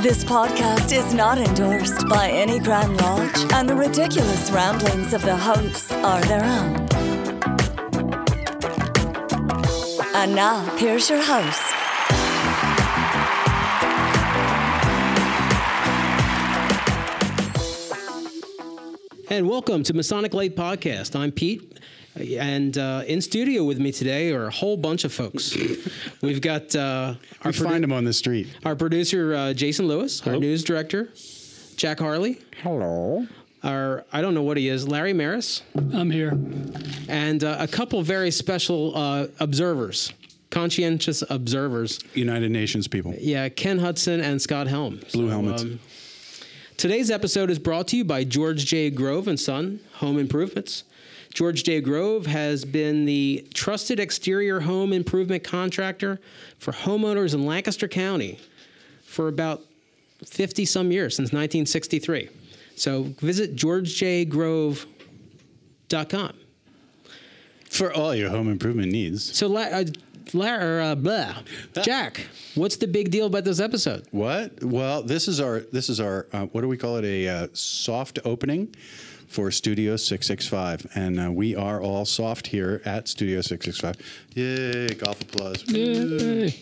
This podcast is not endorsed by any Grand Lodge, and the ridiculous ramblings of the hosts are their own. And now, here's your host. And welcome to Masonic Light Podcast. I'm Pete, and uh, in studio with me today are a whole bunch of folks. We've got uh, our, We find them on the street. our producer uh, Jason Lewis, Hello. our news director Jack Harley, Hello. our I don't know what he is, Larry Maris, I'm here. and uh, a couple very special uh, observers, conscientious observers. United Nations people. Yeah, Ken Hudson and Scott Helm. Blue So, helmets. um, Today's episode is brought to you by George J. Grove and Son Home Improvements. George J. Grove has been the trusted exterior home improvement contractor for homeowners in Lancaster County for about 50 some years, since 1963. So visit georgejgrove.com. For all your home improvement needs. So, La- uh, La- or, uh, blah. Jack, what's the big deal about this episode? What? Well, this is our this is our uh, what do we call it? A uh, soft opening for Studio 665, and uh, we are all soft here at Studio 665. Yay! Golf applause. Yay.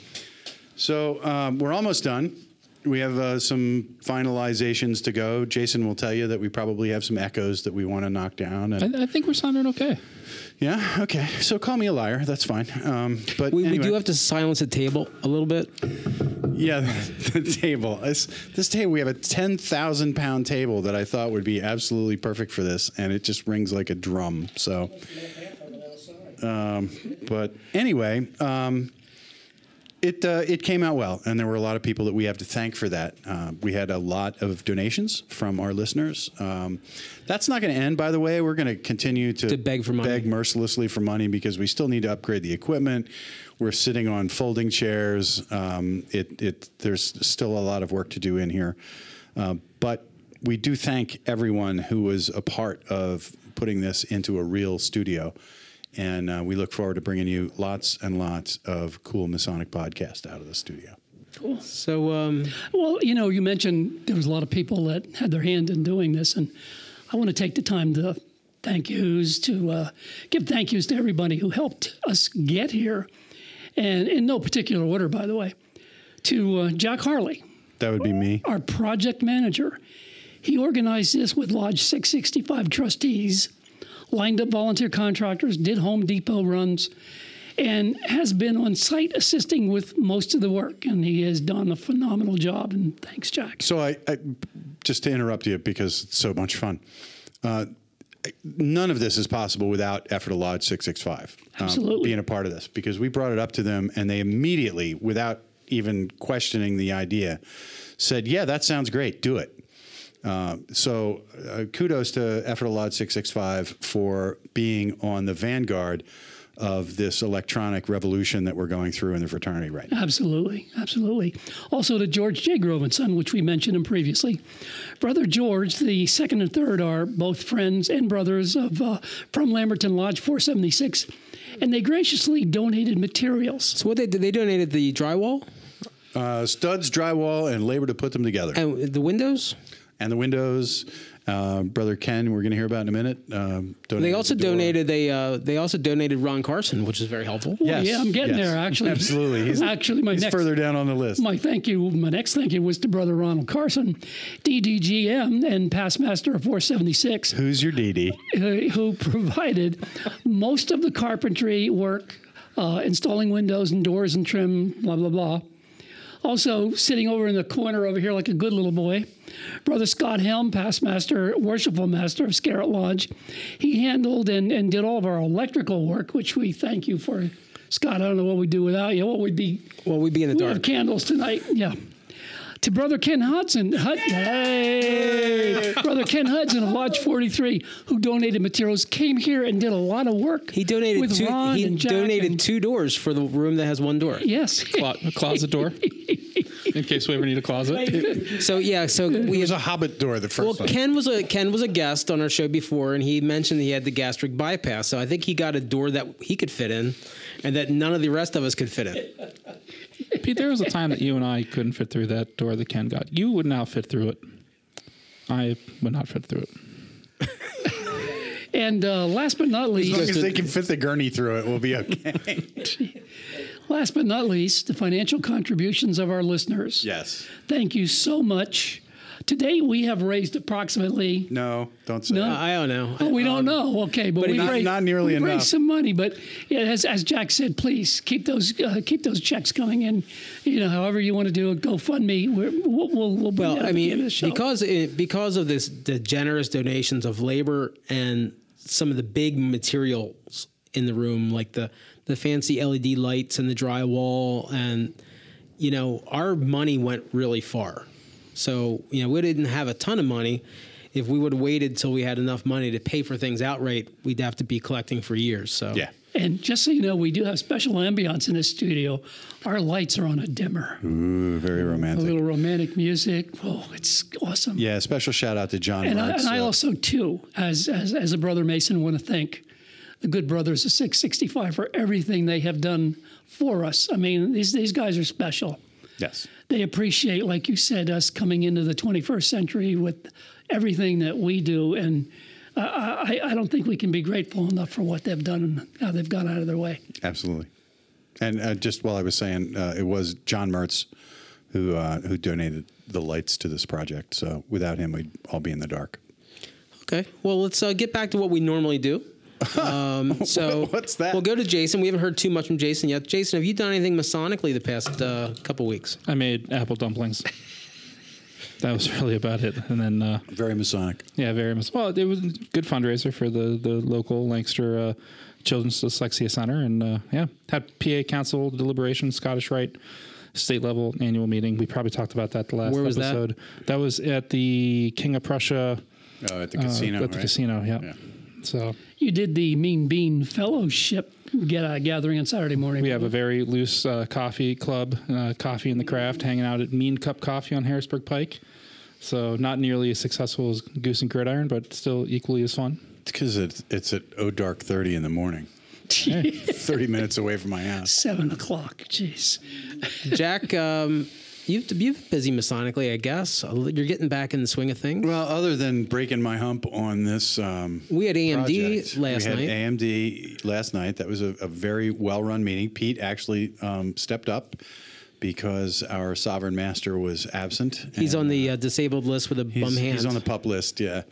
So um, we're almost done. We have uh, some finalizations to go. Jason will tell you that we probably have some echoes that we want to knock down. And I, I think we're sounding okay. yeah, okay. So call me a liar. That's fine. Um, but We, we do have to silence the table a little bit. Yeah, the table. This, this table, we have a 10,000 pound table that I thought would be absolutely perfect for this, and it just rings like a drum. So, um, but anyway, um, it, uh, it came out well, and there were a lot of people that we have to thank for that. Uh, we had a lot of donations from our listeners. Um, that's not going to end, by the way. We're going to continue to, To beg for money. beg mercilessly for money because we still need to upgrade the equipment. We're sitting on folding chairs. Um, it, it, there's still a lot of work to do in here. Uh, but we do thank everyone who was a part of putting this into a real studio. And uh, we look forward to bringing you lots and lots of cool Masonic podcast out of the studio. Cool. So, um, Well, you know, you mentioned there was a lot of people that had their hand in doing this, and I want to take the time to thank yous to uh, give thank yous to everybody who helped us get here, and in no particular order, by the way, to uh, Jack Harley, That would be me. our project manager. He organized this with Lodge 665 trustees, lined up volunteer contractors, did Home Depot runs, and has been on site assisting with most of the work. And he has done a phenomenal job. And thanks, Jack. So I, I just to interrupt you because it's so much fun. Uh, none of this is possible without Ephrata Lodge 665 um, Absolutely. being a part of this because we brought it up to them and they immediately, without even questioning the idea, said, "Yeah, that sounds great. Do it." Uh, so uh, kudos to Ephrata Lodge Six Six Five for being on the vanguard of this electronic revolution that we're going through in the fraternity right now. Absolutely, absolutely. Also to George J. Grove and Son, which we mentioned him previously. Brother George, the second and third are both friends and brothers of uh, from Lamberton Lodge 476, and they graciously donated materials. so what they did, they donated the drywall Uh, studs, drywall, and labor to put them together. and the windows. And the windows. Uh, Brother Ken, we're going to hear about in a minute. Um, They also the donated they uh, they also donated Ron Carson, which is very helpful. Yes, yeah, I'm getting yes. there. Actually, Absolutely. He's, actually, my he's next further down on the list. my thank you, my next thank you was to Brother Ronald Carson, DDGM and past master of 476. Who's your DD? uh, who provided most of the carpentry work, uh, installing windows and doors and trim, blah, blah, blah. Also, sitting over in the corner over here like a good little boy, Brother Scott Helm, past master, worshipful master of Scarlet Lodge. He handled and, and did all of our electrical work, which we thank you for. Scott, I don't know what we'd do without you. What we'd be Well, we'd be in the we have dark. candles tonight. Yeah. To brother Ken Hudson, Hud- hey, brother Ken Hudson of Lodge 43, who donated materials, came here and did a lot of work. He donated with two. Ron he and Jack donated and- two doors for the room that has one door. Yes, Clo- a closet door, in case we ever need a closet. So yeah, so we It we was a Hobbit door, the Well, first one. Ken was a Ken was a guest on our show before, and he mentioned he had the gastric bypass. So I think he got a door that he could fit in, and that none of the rest of us could fit in. Pete, there was a time that you and I couldn't fit through that door that Ken got. You would now fit through it. I would not fit through it. and uh, last but not least, as long as they can fit the gurney through it, we'll be okay. last but not least, the financial contributions of our listeners. yes. Thank you so much. Today we have raised approximately. No, don't say No. that. I don't know. Oh, we don't know. Okay, but, but we've not- raised, not nearly we've enough. raised some money. But yeah, as, as Jack said, please keep those uh, keep those checks coming in. You know, however you want to do it, GoFundMe. We're, we'll we'll, we'll bring Well, that I up at the end of mean, the show. because it, because of this, the generous donations of labor and some of the big materials in the room, like the the fancy LED lights and the drywall, and you know, our money went really far. So you know, we didn't have a ton of money. If we would have waited till we had enough money to pay for things outright, we'd have to be collecting for years. So Yeah. and just so you know, we do have special ambiance in this studio. Our lights are on a dimmer. Ooh, very romantic. A little romantic music. Oh, it's awesome. yeah, special shout out to John And I, Mertz. and I uh, also, too, as, as, as a brother Mason, want to thank the good brothers of 665 for everything they have done for us. I mean, these, these guys are special. Yes. They appreciate, like you said, us coming into the 21st century with everything that we do. And uh, I, I don't think we can be grateful enough for what they've done and how they've gone out of their way. Absolutely. And uh, just while I was saying, uh, it was John Mertz who uh, who donated the lights to this project. So without him, we'd all be in the dark. Okay. Well, let's uh, get back to what we normally do. Um, so What's that? We'll go to Jason. We haven't heard too much from Jason yet. Jason, have you done anything masonically the past uh, couple weeks? I made apple dumplings. that was really about it. And then, uh, Very Masonic. yeah, very much. Well, it was a good fundraiser for the the local Lancaster uh, Children's Dyslexia Center, and uh, yeah, had PA Council deliberation, Scottish Rite, state level annual meeting. We probably talked about that the last Where was episode. That? was at the King of Prussia Oh, at the uh, casino. At the right? casino, yeah. Yeah. So You did the Mean Bean Fellowship get, uh, gathering on Saturday morning. we have a very loose uh, coffee club, uh, coffee in the craft, hanging out at Mean Cup Coffee on Harrisburg Pike. So not nearly as successful as Goose and Gridiron, but still equally as fun. It's because it's, it's at oh dark 30 in the morning. 30 minutes away from my house. Seven o'clock. Jeez. Jack, um, you've, you've been busy masonically, I guess. You're getting back in the swing of things. Well, other than breaking my hump on this, um, We had AMD project, last we had night. AMD last night. That was a, a very well-run meeting. Pete actually um, stepped up because our sovereign master was absent. He's and, on the uh, disabled list with a bum hand. he's on the pup list, yeah.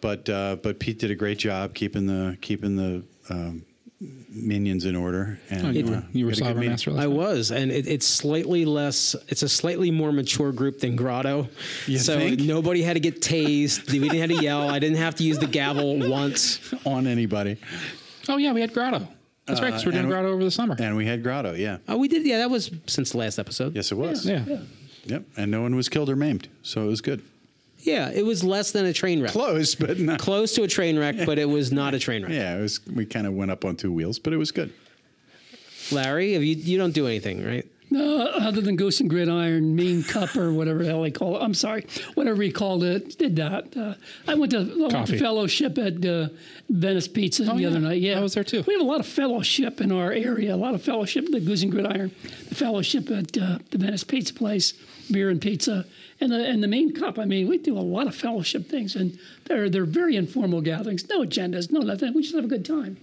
But uh, but Pete did a great job keeping the keeping the um, minions in order. And Oh, you uh, were, you were we had a good sovereign master last I night? was, and it, it's slightly less. It's a slightly more mature group than Grotto. You so think? nobody had to get tased. we didn't have to yell. I didn't have to use the gavel once. on anybody. Oh yeah, we had Grotto. That's right, 'cause we're doing and we- Grotto over the summer. And we had Grotto, yeah. Oh, we did. Yeah, that was since the last episode. Yes, it was. yeah. Yep. And no one was killed or maimed, so it was good. Yeah, it was less than a train wreck. Close, but not. Close to a train wreck, but it was not a train wreck. Yeah, it was. We kind of went up on two wheels, but it was good. Larry, have you you don't do anything, right? No, other than Goose and Gridiron, Mean Cup, or whatever the hell they call it. I'm sorry, whatever he called it. Did that. Uh, I went to, I went to fellowship at uh, Venice Pizza the yeah. other night. Yeah, I was there too. We have a lot of fellowship in our area. A lot of fellowship. The Goose and Gridiron, the fellowship at uh, the Venice Pizza Place, beer and pizza, and the and the Mean Cup. I mean, we do a lot of fellowship things, and they're they're very informal gatherings. No agendas, no nothing. We just have a good time.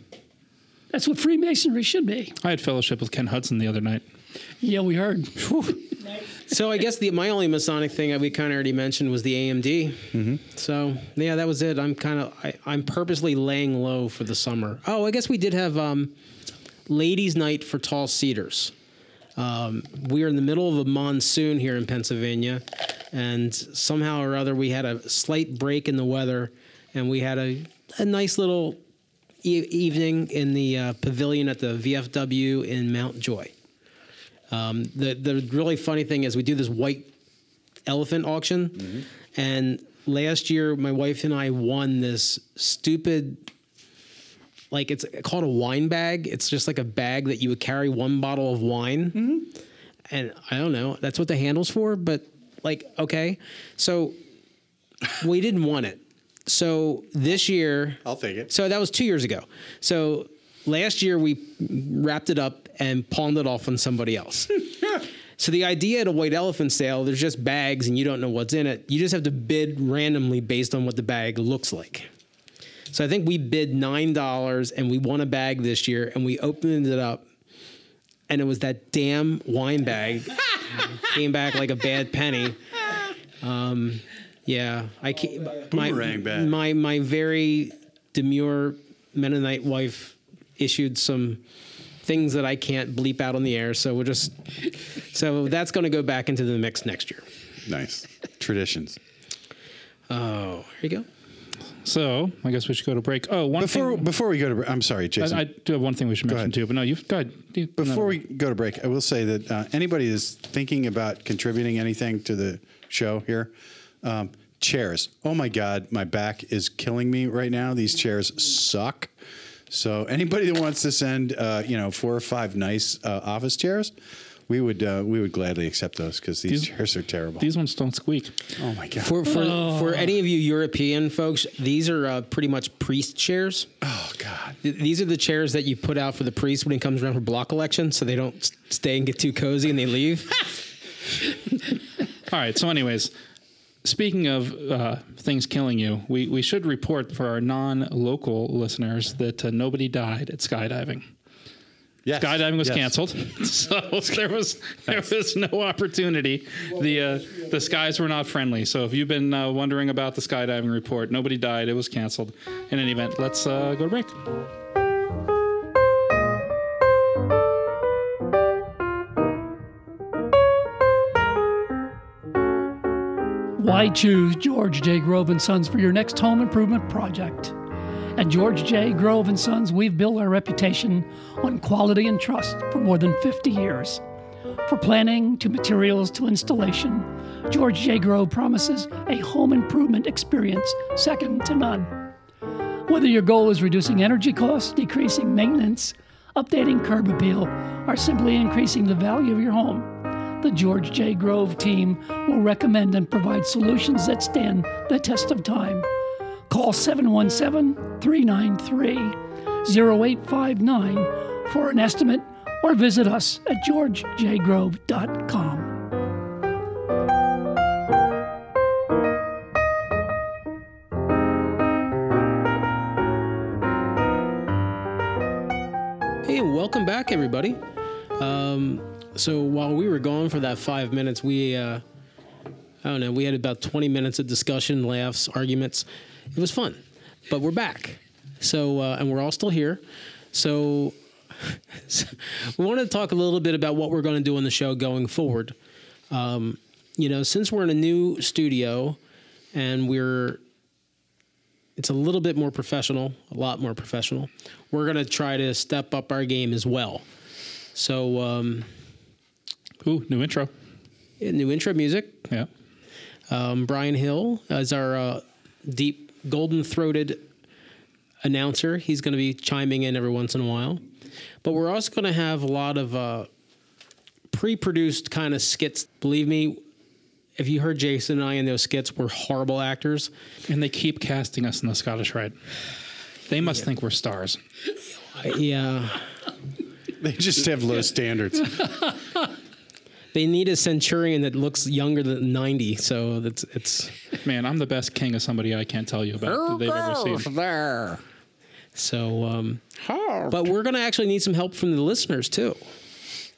That's what Freemasonry should be. I had fellowship with Ken Hudson the other night. Yeah, we heard. So I guess the my only Masonic thing we kind of already mentioned was the AMD. Mm-hmm. So yeah, that was it. I'm kind of I'm purposely laying low for the summer. Oh, I guess we did have um, ladies' night for Tall Cedars. Um, we are in the middle of a monsoon here in Pennsylvania, and somehow or other we had a slight break in the weather, and we had a, a nice little e- evening in the uh, pavilion at the VFW in Mount Joy. Um, the the really funny thing is we do this white elephant auction, and last year my wife and I won this stupid. Like it's called a wine bag. It's just like a bag that you would carry one bottle of wine, mm-hmm. and I don't know. That's what the handle's for. But like, okay, so we didn't want it. So this year, I'll take it. so that was two years ago. So last year we wrapped it up and pawned it off on somebody else. so the idea at a white elephant sale, there's just bags and you don't know what's in it. You just have to bid randomly based on what the bag looks like. So I think we bid nine dollars and we won a bag this year and we opened it up and it was that damn wine bag came back like a bad penny. Um, yeah, I can't. My, Boomerang bag. my my very demure Mennonite wife issued some things that I can't bleep out on the air. So we'll just so that's going to go back into the mix next year. Nice traditions. Oh, here you go. So I guess we should go to break. Oh, one Before thing. before we go to, break, I'm sorry, Jason. I, I do have one thing we should mention ahead. too, but no, you go ahead. You- Before no, we go to break, I will say that uh, anybody is thinking about contributing anything to the show here, um, chairs. Oh my God, my back is killing me right now. These chairs suck. So anybody that wants to send, uh, you know, four or five nice uh, office chairs, we would uh, we would gladly accept those because these, These- chairs are terrible. these ones don't squeak. oh my God. For for for any of you European folks, these are uh, pretty much priest chairs. oh God. Th- These are the chairs that you put out for the priest when he comes around for block election, so they don't stay and get too cozy and they leave. All right. So, anyways, speaking of uh, things killing you, we, we should report for our non-local listeners that uh, nobody died at skydiving. Yes. Skydiving was Yes. canceled, so there was there was no opportunity. The uh, the skies were not friendly. So if you've been uh, wondering about the skydiving report, nobody died. It was canceled. In any event, let's uh, go to break. Why choose George J. Grove and Sons for your next home improvement project? At George J. Grove and Sons, we've built our reputation on quality and trust for more than 50 years. For planning to materials to installation, George J. Grove promises a home improvement experience second to none. Whether your goal is reducing energy costs, decreasing maintenance, updating curb appeal, or simply increasing the value of your home, the George J. Grove team will recommend and provide solutions that stand the test of time. Call 717 393 0859 for an estimate or visit us at georgejgrove.com. Hey, welcome back, everybody. Um, so while we were gone for that five minutes, we uh, I don't know, we had about twenty minutes of discussion, laughs, arguments. It was fun, but we're back. So uh, and we're all still here. So, so we wanted to talk a little bit about what we're going to do on the show going forward. Um, you know, since we're in a new studio and we're it's a little bit more professional, a lot more professional. We're gonna try to step up our game as well. So, um, Ooh, new intro. new intro music. Yeah. Um, Brian Hill is our uh, deep, golden-throated announcer. He's going to be chiming in every once in a while. But we're also going to have a lot of uh, pre-produced kind of skits. Believe me, if you heard Jason and I in those skits, we're horrible actors. And they keep casting us in the Scottish Rite. They must think we're stars. Yeah. They just have low standards. They need a centurion that looks younger than 90, so that's it's Man, I'm the best king of somebody I can't tell you about that they've ever seen. there. So, um, but we're going to actually need some help from the listeners too.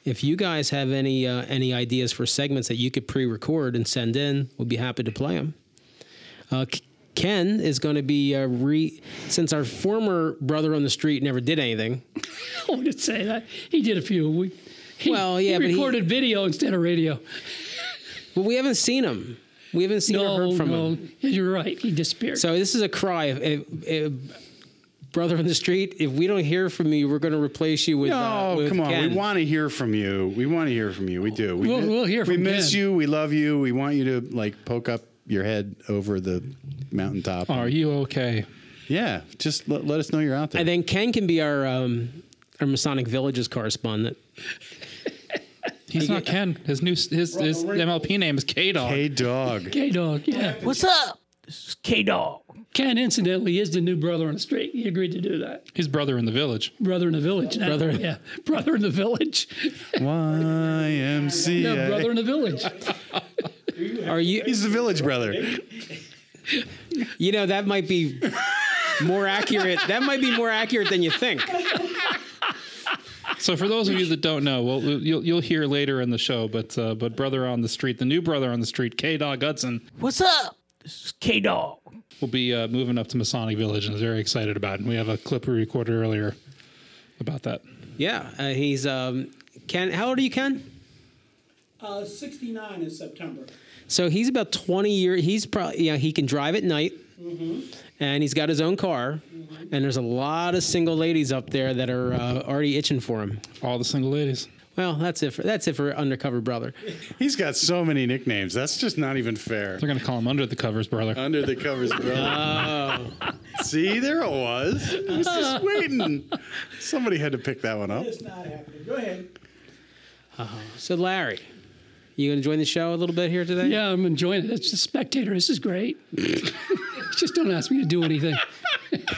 If you guys have any uh, any ideas for segments that you could pre-record and send in, we'll be happy to play them. Uh, Ken is going to be uh, re since our former brother on the street never did anything. I would say that he did a few. We, he, Well, yeah, he but he- recorded video instead of radio. But we haven't seen him. We haven't seen or heard from no, him. you're right. He disappeared. So this is a cry. Brother on the street. If we don't hear from you, we're going to replace you with. uh, No, with come on. Ken. We want to hear from you. We want to hear from you. We do. We We'll- mi- we'll hear We miss Ken. you. We love you. We want you to like poke up your head over the mountaintop. Are you okay? Yeah, just let, let us know you're out there. And then Ken can be our um, our Masonic Villages correspondent. He's not Ken. His new his his MLP name is K Dog. hey, dog. K Dog, yeah. What's up? This is K Dog. Ken, incidentally, is the new brother on the street. He agreed to do that. His brother in the village. Brother in the village. now. Brother- yeah, brother in the village. YMCA. Yeah, brother in the village. Are you? He's the village brother. You know that might be more accurate. That might be more accurate than you think. So for those of you that don't know, well, you'll you'll hear later in the show, but uh, but brother on the street, the new brother on the street, K Dog Hudson, What's up? This is K Dog. We'll be uh, moving up to Masonic Village and is very excited about it. And we have a clip we recorded earlier about that. Yeah, uh, he's um, Ken. How old are you, Ken? Uh, 69 in September. So he's about 20 years. He's probably yeah. He can drive at night, and he's got his own car. And there's a lot of single ladies up there that are uh, already itching for him. All the single ladies. Well, that's it for that's it for undercover brother. He's got so many nicknames. That's just not even fair. They're gonna call him under the covers, brother. Under the covers, bro. See, there it was. I was just waiting. Somebody had to pick that one up. It's not happening. Go ahead. So Larry, you gonna join the show a little bit here today? Yeah, I'm enjoying it. It's a spectator. This is great. Just don't ask me to do anything.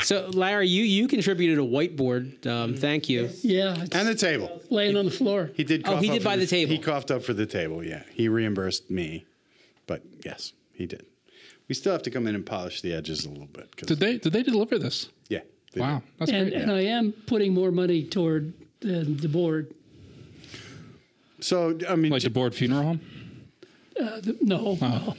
So Larry, you you contributed a whiteboard. Um, thank you. Yeah, And the table. laying on the floor. He did. Oh, he up did for buy the table. He coughed up for the table. Yeah, he reimbursed me, but yes, he did. We still have to come in and polish the edges a little bit. Did they did they deliver this? Yeah. Wow, did. that's And, great. and I am putting more money toward the, the board. So I mean, Like the board funeral home. Uh, the, no, no.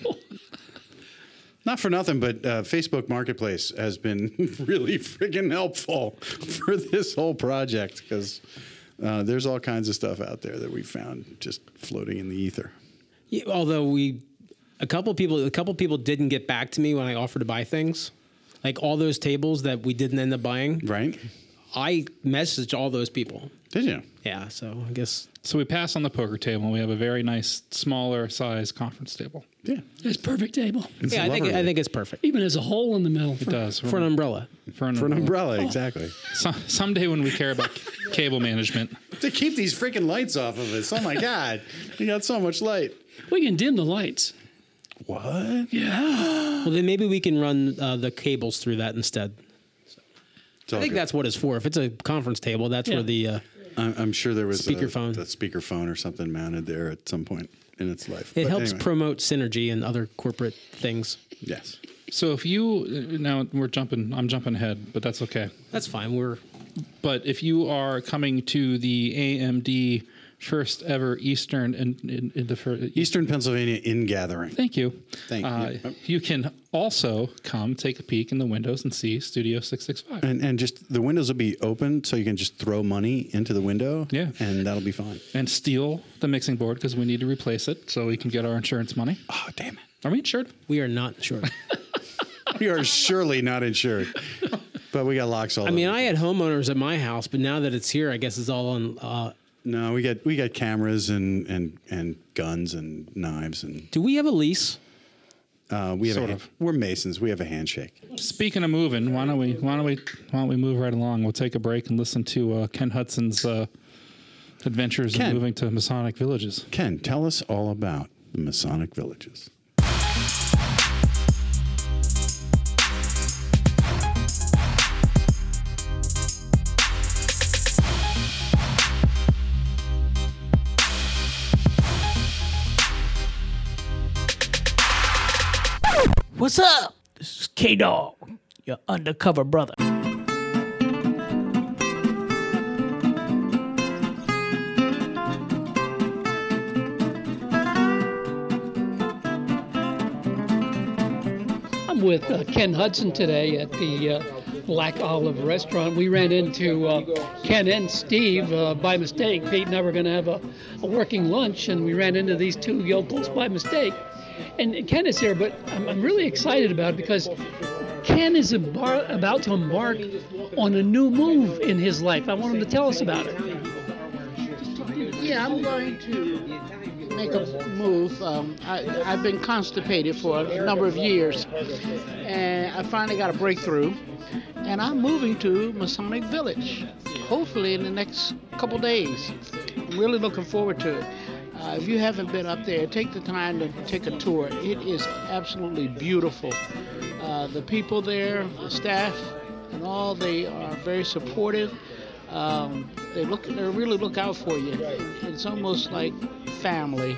Not for nothing, but uh, Facebook Marketplace has been really friggin' helpful for this whole project because uh, there's all kinds of stuff out there that we found just floating in the ether. Yeah, although we, a couple people, a couple people didn't get back to me when I offered to buy things, like all those tables that we didn't end up buying. Right? I messaged all those people. Did you? Yeah, so I guess So we pass on the poker table. We have a very nice, smaller size conference table. Yeah. It's perfect table. It's yeah, I think I think it's perfect Even has a hole in the middle. It For, does for an umbrella. for an, for an umbrella. umbrella, exactly. So, someday when we care about cable management, To keep these freaking lights off of us. Oh my God. we got so much light. We can dim the lights. What? Yeah. Well, then maybe we can run uh, the cables through that instead. I think that's what it's for. If it's a conference table, that's Yeah. where the uh, I'm, I'm sure there was Speakerphone. a, a speakerphone or something mounted there at some point in its life. it But helps anyway, promote synergy and other corporate things. yes. so if you now we're jumping, I'm jumping ahead, but that's okay. That's fine. We're But if you are coming to the AMD first ever Eastern in, in, in the fir- Eastern Pennsylvania in gathering. Thank you. Thank uh, you. You can also come take a peek in the windows and see Studio 665. And, and just the windows will be open so you can just throw money into the window. Yeah. And that'll be fine. and steal the mixing board because we need to replace it so we can get our insurance money. Oh, damn it. Are we insured? we are not insured. We are surely not insured. But we got locks all I mean, over. I had homeowners at my house, but now that it's here, I guess it's all on. Uh, No, we got we got cameras and and and guns and knives and do we have a lease? uh, we have Sort a, of. we're masons. We have a handshake. Speaking of moving, why don't we why don't we why don't we move right along? We'll take a break and listen to uh, Ken Hudson's uh, adventures Ken. in moving to Masonic villages. Ken, tell us all about the Masonic villages. What's up? This is K Dog, your undercover brother. I'm with uh, Ken Hudson today at the uh, Black Olive Restaurant. We ran into uh, Ken and Steve uh, by mistake. Pete and I were going to have a, a working lunch, and we ran into these two yokels by mistake. And Ken is here, but I'm, I'm really excited about it because Ken is about to embark on a new move in his life. I want him to tell us about it. Yeah, I'm going to make a move. Um, I, I've been constipated for a number of years, and I finally got a breakthrough. And I'm moving to Masonic Village, hopefully in the next couple days. I'm really looking forward to it. Uh, if you haven't been up there, take the time to take a tour. It is absolutely beautiful. Uh, the people there, the staff, and all, they are very supportive. Um, they look, they really look out for you. It's almost like family.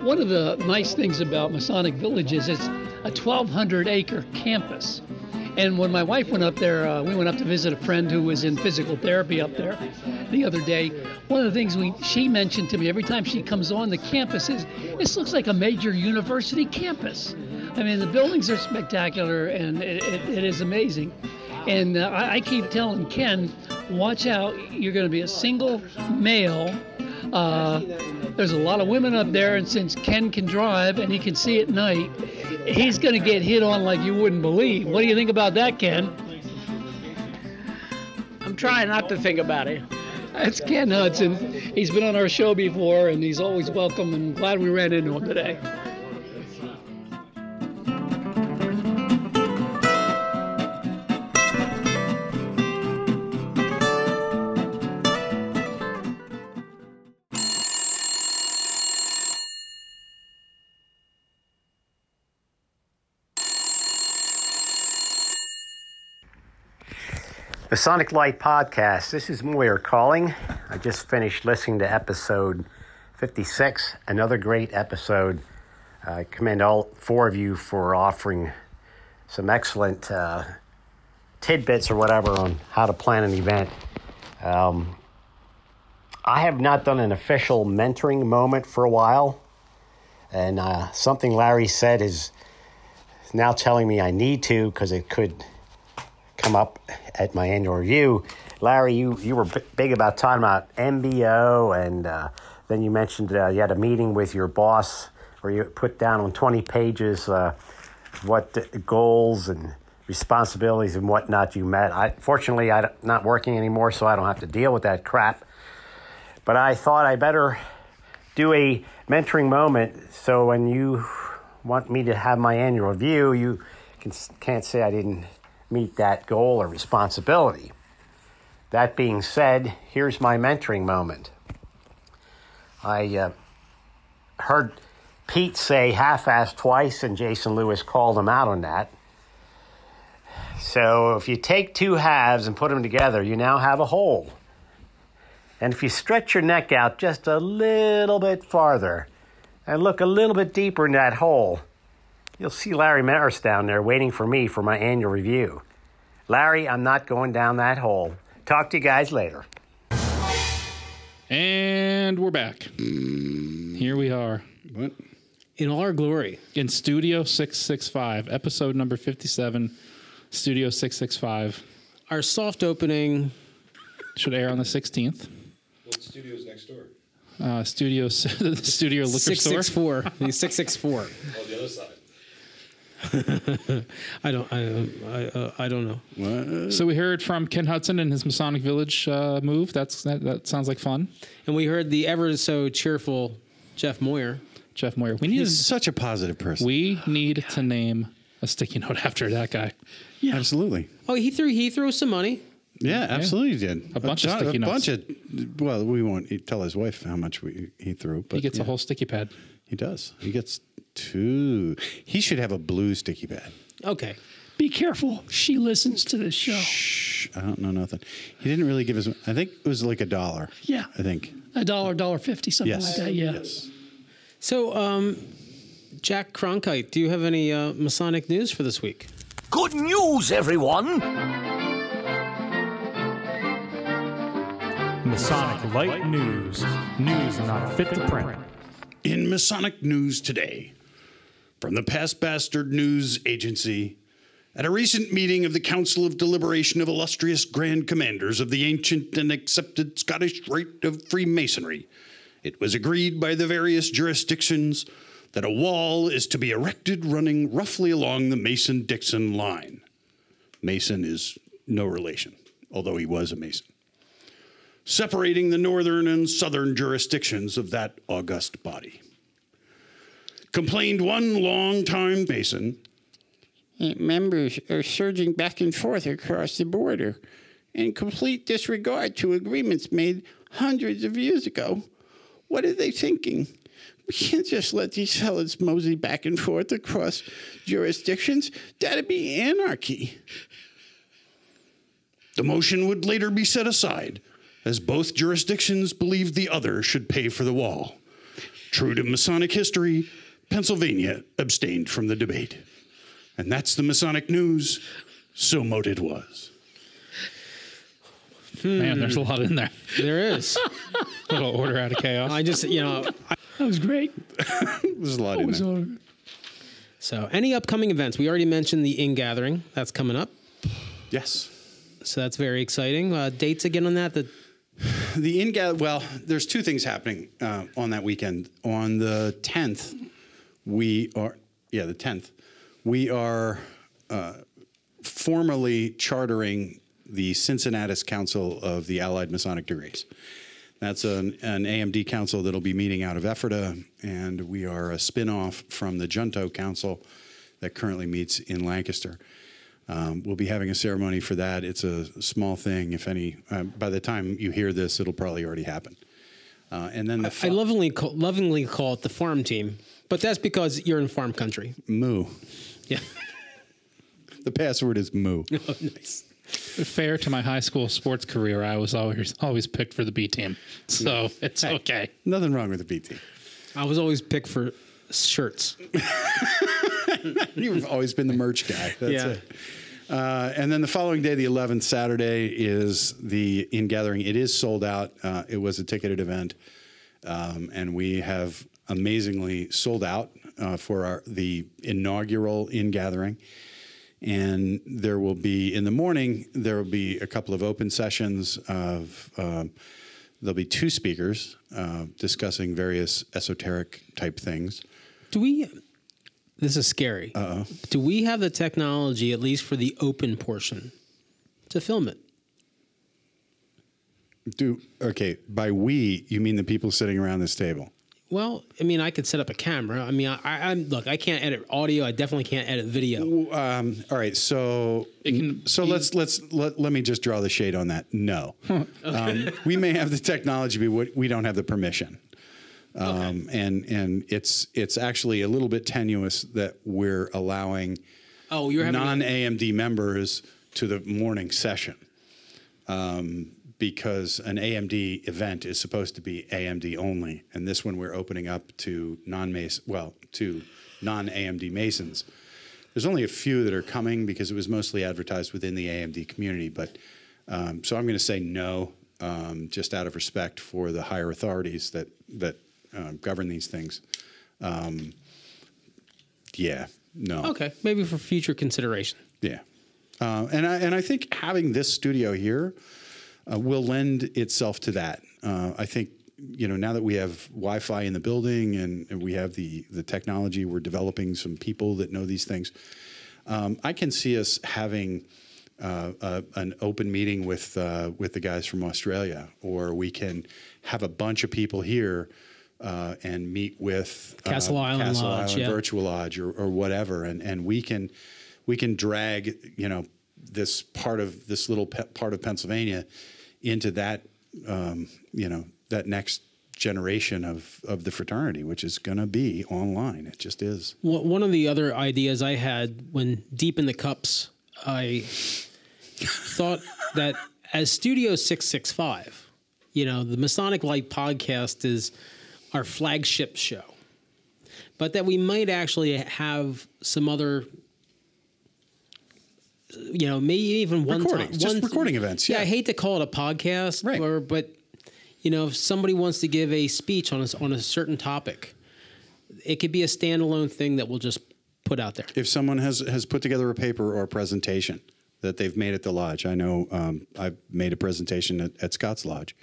One of the nice things about Masonic Village is it's a 1,200 acre campus. And when my wife went up there, uh, we went up to visit a friend who was in physical therapy up there the other day. One of the things we, she mentioned to me every time she comes on the campus is this looks like a major university campus. I mean, the buildings are spectacular and it, it, it is amazing. And uh, I, I keep telling Ken, watch out, you're going to be a single male. Uh, there's a lot of women up there, and since Ken can drive and he can see at night, he's going to get hit on like you wouldn't believe. What do you think about that, Ken? I'm trying not to think about it. That's Ken Hudson. He's been on our show before, and he's always welcome. And glad we ran into him today. The Sonic Light Podcast. This is Moyer calling. I just finished listening to episode 56, another great episode. I commend all four of you for offering some excellent uh, tidbits or whatever on how to plan an event. Um, I have not done an official mentoring moment for a while, and uh, something Larry said is now telling me I need to because it could come up at my annual review. Larry, you, you were b- big about talking about MBO, and uh, then you mentioned uh, you had a meeting with your boss where you put down on 20 pages uh, what goals and responsibilities and whatnot you met. I, fortunately, I'm not working anymore, so I don't have to deal with that crap. But I thought I better do a mentoring moment so when you want me to have my annual review, you can, can't say I didn't meet that goal or responsibility. That being said, here's my mentoring moment. I uh, heard Pete say half assed twice, and Jason Lewis called him out on that. So if you take two halves and put them together, you now have a whole. And if you stretch your neck out just a little bit farther and look a little bit deeper in that hole, you'll see Larry Maris down there waiting for me for my annual review. Larry, I'm not going down that hole. Talk to you guys later. And we're back. Here we are What? In all our glory. in Studio 665, episode number 57, Studio 665. Our soft opening. Should air on the 16th. What studio's next door? Uh, studio, the studio liquor store. 664. The 664. Oh, the other side. I don't. I. I. Uh, I don't know. What? So we heard from Ken Hudson and his Masonic Village uh, move. That's that, that sounds like fun. And we heard the ever so cheerful Jeff Moyer. Jeff Moyer. We need He's such a positive person. we need to name a sticky note after that guy. Yeah, Absolutely. Oh, he threw. He threw some money. Yeah, absolutely did. A bunch of ton- sticky a notes. bunch of. Well, we won't tell his wife how much we, he threw, but He gets yeah, a whole sticky pad. He does. He gets two. He should have a blue sticky pad. Okay. Be careful. She listens to this show. Shh, I don't know nothing. He didn't really give us. I think it was like a dollar. Yeah. I think. A dollar, dollar fifty, something Yes. like that. Yeah. Yes. So, um, Jack Cronkite, do you have any uh, Masonic news for this week? Good news, everyone! Masonic Light News. News not fit to print. In Masonic news today, from the Past Bastard News Agency, at a recent meeting of the Council of Deliberation of Illustrious Grand Commanders of the ancient and accepted Scottish Rite of Freemasonry, it was agreed by the various jurisdictions that a wall is to be erected running roughly along the Mason Dixon line. Mason is no relation, although he was a Mason. Separating the northern and southern jurisdictions of that august body. Complained one long-time Mason eh, Members are surging back and forth across the border in complete disregard to agreements made hundreds of years ago. What are they thinking? We can't just let these fellas mosey back and forth across jurisdictions. That'd be anarchy. The motion would later be set aside, as both jurisdictions believed the other should pay for the wall. True to Masonic history, Pennsylvania abstained from the debate. And that's the Masonic news. So mote it was. Man, there's a lot in there. There is. Little order out of chaos. I just, you know, I, That was great. There's a lot What in there. all- so any upcoming events? We already mentioned the in gathering that's coming up, Yes. so that's very exciting. Uh, dates again on that. The The in gather well, there's two things happening uh, on that weekend. On the 10th, we are yeah the 10th, we are uh, formally chartering the Cincinnatus Council of the Allied Masonic Degrees. That's an, an AMD council that'll be meeting out of Ephrata, and we are a spin-off from the Junto Council that currently meets in Lancaster. Um, we'll be having a ceremony for that. It's a small thing, if any. Uh, by the time you hear this, it'll probably already happen. Uh, and then the I lovingly call, lovingly call it the farm team, but that's because you're in farm country. moo. Yeah. The password is moo. Oh, nice. Fair to my high school sports career, I was always always picked for the B team, so it's Hey. okay. Nothing wrong with the B team. I was always picked for shirts. You've always been the merch guy. That's Yeah. it. Uh, and then the following day, the 11th, Saturday, is the in gathering. It is sold out. Uh, it was a ticketed event, um, and we have amazingly sold out uh, for our the inaugural in gathering. And there will be in the morning. There will be a couple of open sessions of. Um, there'll be two speakers uh, discussing various esoteric type things. Do we? This is scary. Uh-oh. Do we have the technology, at least for the open portion, to film it? Do okay by we you mean the people sitting around this table? Well, I mean, I could set up a camera. I mean, I, I I'm look. I can't edit audio. I definitely can't edit video. Um, all right, so so let's let's let, let me just draw the shade on that. No, um, we may have the technology, but we- we don't have the permission. Um, and and it's it's actually a little bit tenuous that we're allowing Oh, you're non AMD members to the morning session. Um, because an AMD event is supposed to be AMD only, and this one we're opening up to non-Mason, well, to non-AMD Masons. There's only a few that are coming because it was mostly advertised within the AMD community, but um, so I'm going to say no, um, just out of respect for the higher authorities that that um, govern these things. Um, yeah, no. Okay, maybe for future consideration. Yeah, uh, and I and I think having this studio here uh, will lend itself to that. Uh, I think you know now that we have Wi-Fi in the building and, and we have the the technology, we're developing some people that know these things. Um, I can see us having. Uh, uh, an open meeting with uh, with the guys from Australia, or we can have a bunch of people here uh, and meet with uh, Castle Island Castle Lodge, Island yeah. Virtual Lodge or, or whatever, and and we can we can drag you know this part of this little pe- part of Pennsylvania into that um, you know that next generation of of the fraternity, which is going to be online. It just is. One one of the other ideas I had when deep in the cups, I thought that as Studio 665, you know, the Masonic Light podcast is our flagship show, but that we might actually have some other. You know, maybe even one Recording, time, just one- recording events, Yeah. yeah. I hate to call it a podcast, right? Or, but you know, if somebody wants to give a speech on a, on a certain topic, it could be a standalone thing that we'll just put out there. If someone has has put together a paper or a presentation that they've made at the lodge, I know um, I've made a presentation at, at Scott's Lodge,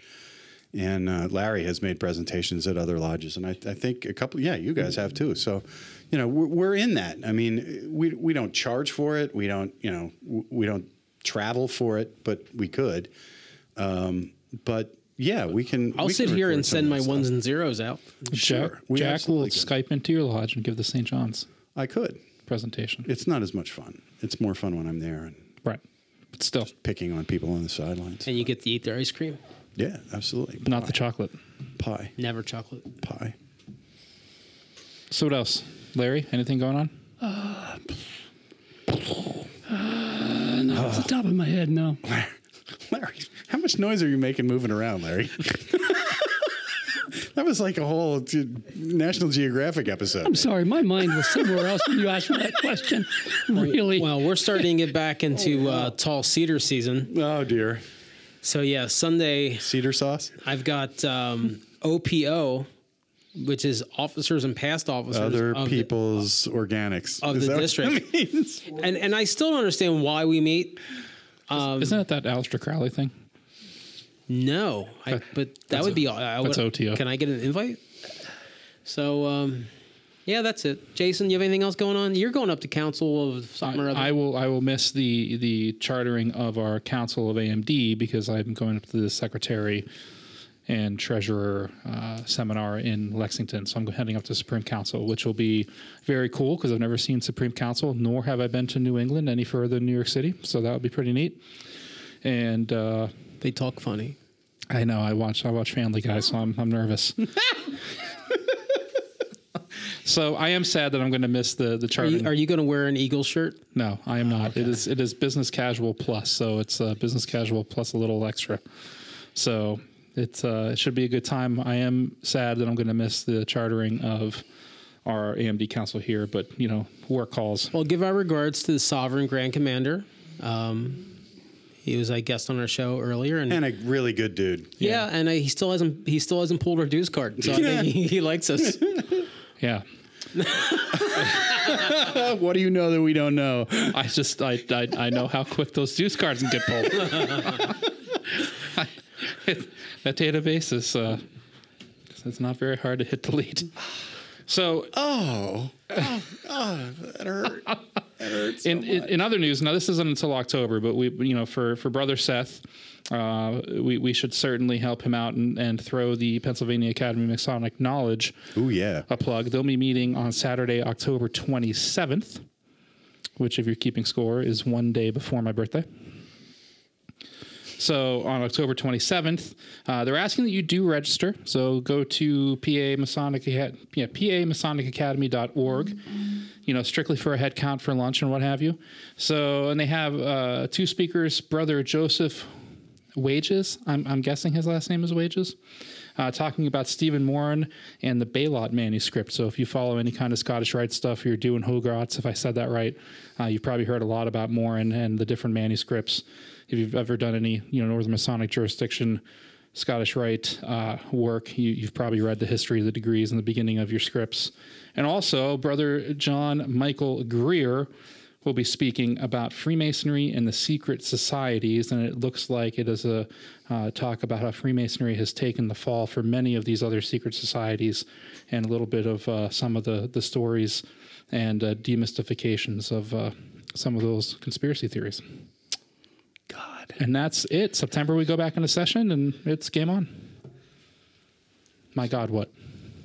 and uh, Larry has made presentations at other lodges, and I, I think a couple. Yeah, you guys have too. So, you know, we're, we're in that. I mean, we we don't charge for it. We don't, you know, we don't travel for it, but we could. Um, but yeah, we can. I'll we sit can here and send my stuff. ones and zeros out. Sure, Jack, we Jack will absolutely could. Skype into your lodge and give the St. John's I could. presentation. It's not as much fun. It's more fun when I'm there and right, but still picking on people on the sidelines. And you get to eat their ice cream. Yeah, absolutely. not the chocolate. Pie, Never chocolate. pie. So what else, Larry? Anything going on? Uh, not off the top of my head, no. Larry, how much noise are you making moving around, Larry? that was like a whole Ge- National Geographic episode. I'm sorry, my mind was somewhere else when you asked me that question. Really? Well, we're starting to get back into uh, tall cedar season. Oh dear. So yeah, Sunday Cedar sauce. I've got um, OPO, which is officers and past officers Other of the- people's organics of Is the that what district. that means? and and I still don't understand why we meet. Um, Isn't it that Aleister Crowley thing? No, I, but that that's would a- be. I that's would, OTO. Can I get an invite? So, um, yeah, that's it. Jason, you have anything else going on? You're going up to council of something or other. I will I will miss the the chartering of our council of AMD because I'm going up to the secretary and treasurer uh, seminar in Lexington. So I'm heading up to Supreme Council, which will be very cool because I've never seen Supreme Council, nor have I been to New England any further than New York City. So that would be pretty neat. And uh, they talk funny. I know. I watch I watch Family Guy, so I'm I'm nervous. so I am sad that I'm going to miss the the Are chartering. you, are you going to wear an Eagle shirt? No, I am not. It is it is business casual plus, so it's uh, business casual plus a little extra. So it's uh, it should be a good time. I am sad that I'm going to miss the chartering of our AMD council here, but you know, work calls. Well, give our regards to the Sovereign Grand Commander. Um, he was a guest on our show earlier, and, And a really good dude. yeah, and uh, he still hasn't he still hasn't pulled our dues card, so I think he, he likes us. Yeah, what do you know that we don't know? I just I I, I know how quick those dues cards can get pulled. It- that database is uh, it's not very hard to hit delete. So Oh, oh, oh that hurt. That hurt. So in, in, in other news, now this isn't until October, but we, you know, for, for brother Seth, uh, we, we should certainly help him out and, and throw the Pennsylvania Academy of Masonic Knowledge Oh yeah. a plug. They'll be meeting on Saturday, October 27th, which, if you're keeping score, is one day before my birthday. So on October 27th, uh, they're asking that you do register. So go to PA Masonic, yeah, PAMasonicAcademy.org, you know, strictly for a head count for lunch and what have you. So, and they have uh, two speakers, Brother Joseph Wages. I'm, I'm guessing his last name is Wages. Uh, talking about Stephen Morin and the Baylot manuscript. So if you follow any kind of Scottish Rite stuff, you're doing Hogarths, if I said that right, uh, you've probably heard a lot about Morin and the different manuscripts. If you've ever done any, you know, Northern Masonic jurisdiction Scottish Rite uh, work, you, you've probably read the history of the degrees in the beginning of your scripts. And also, Brother John Michael Greer will be speaking about Freemasonry and the secret societies. And it looks like it is a uh, talk about how Freemasonry has taken the fall for many of these other secret societies and a little bit of uh, some of the, the stories and uh, demystifications of uh, some of those conspiracy theories. God. And that's it. September, we go back into session and it's game on. My God, what?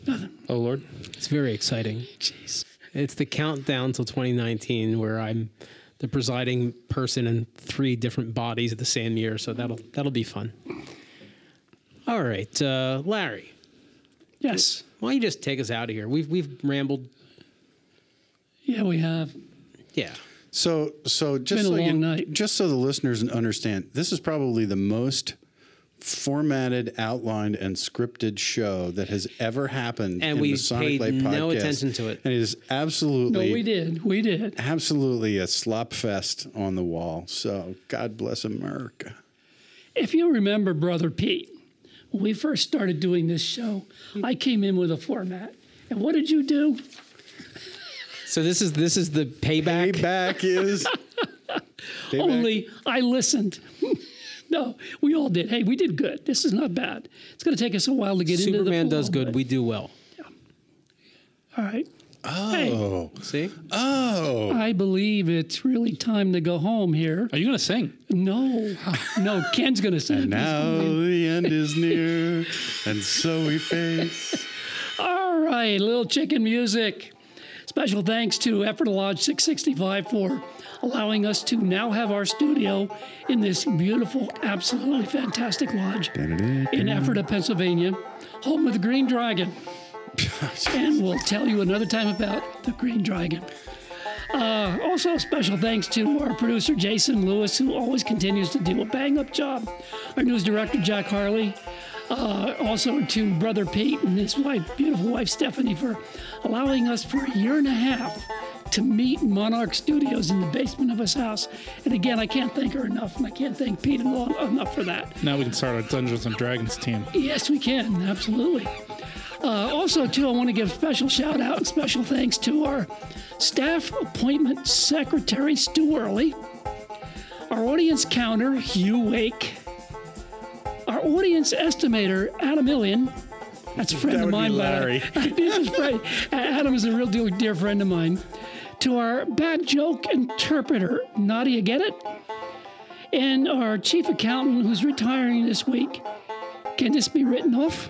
Nothing. Oh, Lord. It's very exciting. Jeez. It's the countdown till 2019 where I'm the presiding person in three different bodies at the same year, so that'll that'll be fun. All right, uh, Larry. Yes. Why don't you just take us out of here? We've we've rambled. Yeah, we have. Yeah. So, so just so you- just so the listeners understand, this is probably the most formatted, outlined, and scripted show that has ever happened. And in we the Sonic paid Light no podcast. attention to it. And it is absolutely No, we did. We did. absolutely a slop fest on the wall. So, God bless America. If you remember, Brother Pete, when we first started doing this show, hmm. I came in with a format. And what did you do? So this is this is the payback. Payback is. Payback. Only I listened. no, we all did. Hey, we did good. This is not bad. It's going to take us a while to get into the Superman does good. but- We do well. Yeah. All right. Oh. See? Oh. I believe it's really time to go home here. Are you going to sing? No, no. Ken's going to sing. And now the end is near, and so we face. All right, little chicken music. Special thanks to Ephrata Lodge 665 for allowing us to now have our studio in this beautiful, absolutely fantastic lodge in Ephrata, Pennsylvania, home of the Green Dragon. and we'll tell you another time about the Green Dragon. Uh, also, special thanks to our producer Jason Lewis, who always continues to do a bang up job. Our news director Jack Harley. Uh, also to brother Pete and his wife, beautiful wife Stephanie, for allowing us for a year and a half to meet Monarch Studios in the basement of his house. And again, I can't thank her enough, and I can't thank Pete enough for that. Now we can start our Dungeons and Dragons team. Yes, we can. Absolutely. Uh, also, too, I want to give special shout out and special thanks to our staff appointment secretary, Stu Early, our audience counter, Hugh Wake, our audience estimator, Adam Illian. That's a friend That of be mine, by way. Larry. This is friend- Adam is a real dear, dear friend of mine. To our bad joke interpreter, Nadia Get It, and our chief accountant who's retiring this week. Can this be written off?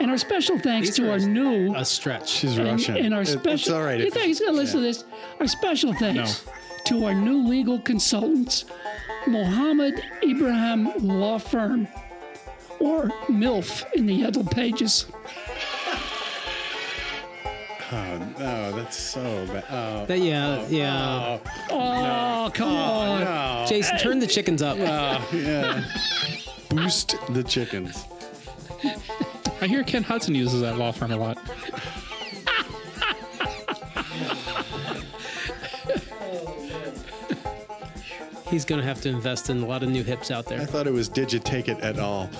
And our special thanks These to our new A stretch. She's and, Russian. and our special. It's all right. You if- think he's gonna listen to this? Our special thanks to our new legal consultants, Mohammed Ibrahim Law Firm, or MILF in the Yellow Pages. Oh, no, that's so bad. Oh, That, yeah, oh, yeah. Oh, oh come on. no. Jason, turn the chickens up. Oh, yeah. Boost the chickens. I hear Ken Hudson uses that law firm a lot. He's going to have to invest in a lot of new hips out there. I thought it was Digit Take It at all.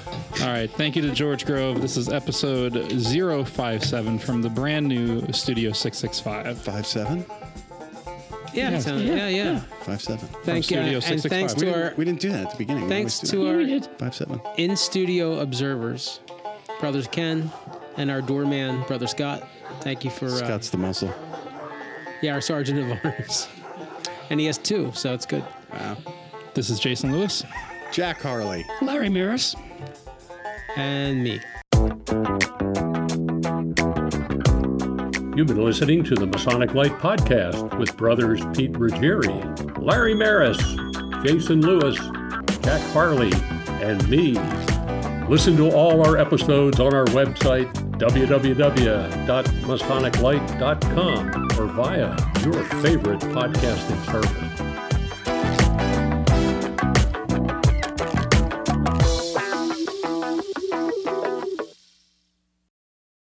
All right. Thank you to George Grove. This is episode 057 from the brand new Studio 665. Five seven, Yeah, Yeah. sound- yeah, yeah. five seven. Thank you. Studio And 665. thanks We to didn't, our we didn't do that at the beginning. Thanks to our five seven. in studio observers, brothers Ken, and our doorman, brother Scott. Thank you for uh, Scott's the muscle. yeah, our sergeant of arms. And he has two, so it's good. Wow. This is Jason Lewis. Jack Harley. Larry Maris. And me. You've been listening to the Masonic Light Podcast with brothers Pete Ruggieri, Larry Maris, Jason Lewis, Jack Harley, and me. Listen to all our episodes on our website, www.masoniclight.com, or via your favorite podcasting service.